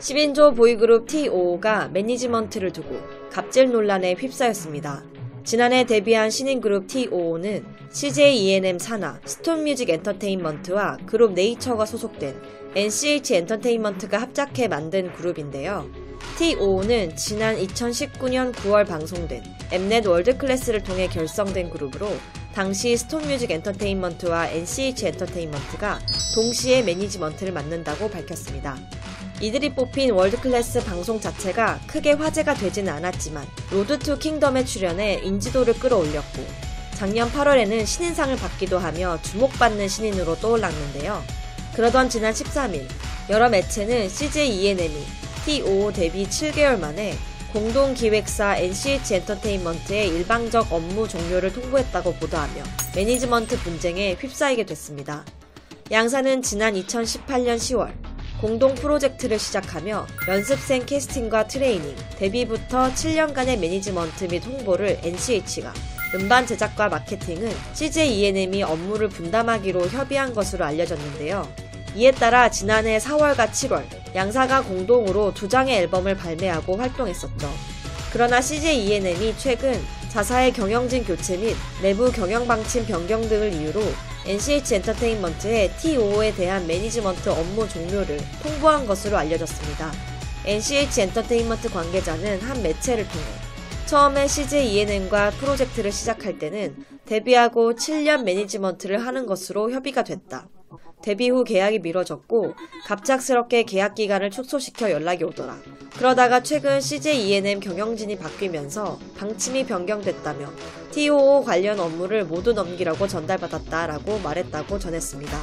10인조 보이그룹 TOO가 매니지먼트를 두고 갑질 논란에 휩싸였습니다. 지난해 데뷔한 신인 그룹 TOO는 CJ ENM 산하 스톤뮤직 엔터테인먼트와 그룹 네이처가 소속된 NCH 엔터테인먼트가 합작해 만든 그룹인데요. TOO는 지난 2019년 9월 방송된 엠넷 월드클래스를 통해 결성된 그룹으로 당시 스톤뮤직 엔터테인먼트와 NCH 엔터테인먼트가 동시에 매니지먼트를 맡는다고 밝혔습니다. 이들이 뽑힌 월드클래스 방송 자체가 크게 화제가 되지는 않았지만 로드 투 킹덤에 출연해 인지도를 끌어올렸고 작년 8월에는 신인상을 받기도 하며 주목받는 신인으로 떠올랐는데요. 그러던 지난 13일 여러 매체는 CJ ENM이 TOO 데뷔 7개월 만에 공동 기획사 NCH 엔터테인먼트에 일방적 업무 종료를 통보했다고 보도하며 매니지먼트 분쟁에 휩싸이게 됐습니다. 양사는 지난 2018년 10월 공동 프로젝트를 시작하며 연습생 캐스팅과 트레이닝, 데뷔부터 7년간의 매니지먼트 및 홍보를 NCH가, 음반 제작과 마케팅은 CJ ENM이 업무를 분담하기로 협의한 것으로 알려졌는데요. 이에 따라 지난해 4월과 7월, 양사가 공동으로 두 장의 앨범을 발매하고 활동했었죠. 그러나 CJ ENM이 최근 자사의 경영진 교체 및 내부 경영 방침 변경 등을 이유로 NCH 엔터테인먼트의 TOO에 대한 매니지먼트 업무 종료를 통보한 것으로 알려졌습니다. NCH 엔터테인먼트 관계자는 한 매체를 통해 처음에 CJ ENM과 프로젝트를 시작할 때는 데뷔하고 7년 매니지먼트를 하는 것으로 협의가 됐다. 데뷔 후 계약이 미뤄졌고 갑작스럽게 계약 기간을 축소시켜 연락이 오더라. 그러다가 최근 CJ ENM 경영진이 바뀌면서 방침이 변경됐다며 TOO 관련 업무를 모두 넘기라고 전달받았다라고 말했다고 전했습니다.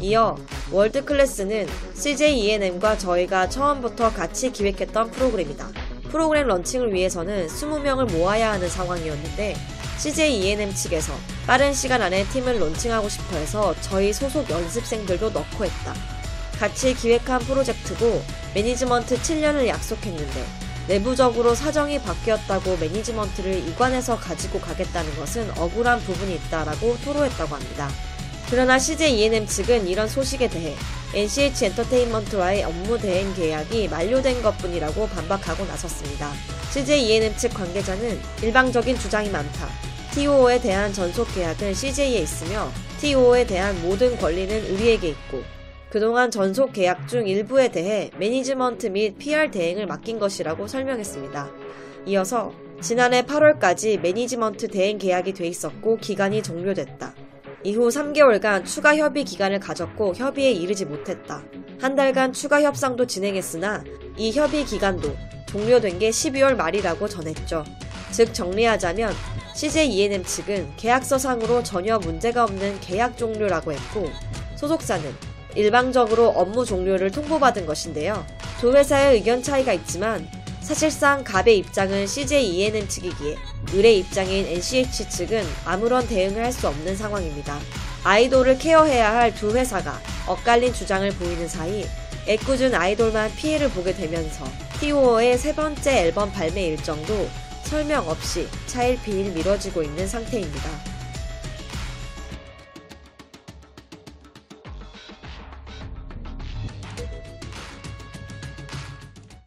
이어 월드 클래스는 CJ ENM과 저희가 처음부터 같이 기획했던 프로그램이다. 프로그램 런칭을 위해서는 20명을 모아야 하는 상황이었는데 CJ ENM 측에서 빠른 시간 안에 팀을 론칭하고 싶어 해서 저희 소속 연습생들도 넣고 했다. 같이 기획한 프로젝트고 매니지먼트 7년을 약속했는데 내부적으로 사정이 바뀌었다고 매니지먼트를 이관해서 가지고 가겠다는 것은 억울한 부분이 있다라고 토로했다고 합니다. 그러나 CJ ENM 측은 이런 소식에 대해 NCH 엔터테인먼트와의 업무 대행 계약이 만료된 것 뿐이라고 반박하고 나섰습니다. CJ ENM 측 관계자는 일방적인 주장이 많다. TO에 대한 전속 계약은 CJ에 있으며 TOO에 대한 모든 권리는 우리에게 있고 그동안 전속 계약 중 일부에 대해 매니지먼트 및 PR 대행을 맡긴 것이라고 설명했습니다. 이어서 지난해 8월까지 매니지먼트 대행 계약이 돼 있었고 기간이 종료됐다. 이후 3개월간 추가 협의 기간을 가졌고 협의에 이르지 못했다. 한 달간 추가 협상도 진행했으나 이 협의 기간도 종료된 게 12월 말이라고 전했죠. 즉 정리하자면 CJ ENM 측은 계약서상으로 전혀 문제가 없는 계약 종료라고 했고 소속사는 일방적으로 업무 종료를 통보받은 것인데요. 두 회사의 의견 차이가 있지만 사실상 갑의 입장은 CJ ENM 측이기에 을의 입장인 NCH 측은 아무런 대응을 할 수 없는 상황입니다. 아이돌을 케어해야 할 두 회사가 엇갈린 주장을 보이는 사이 애꿎은 아이돌만 피해를 보게 되면서 T.O.의 세 번째 앨범 발매 일정도 설명 없이 차일피일 미뤄지고 있는 상태입니다.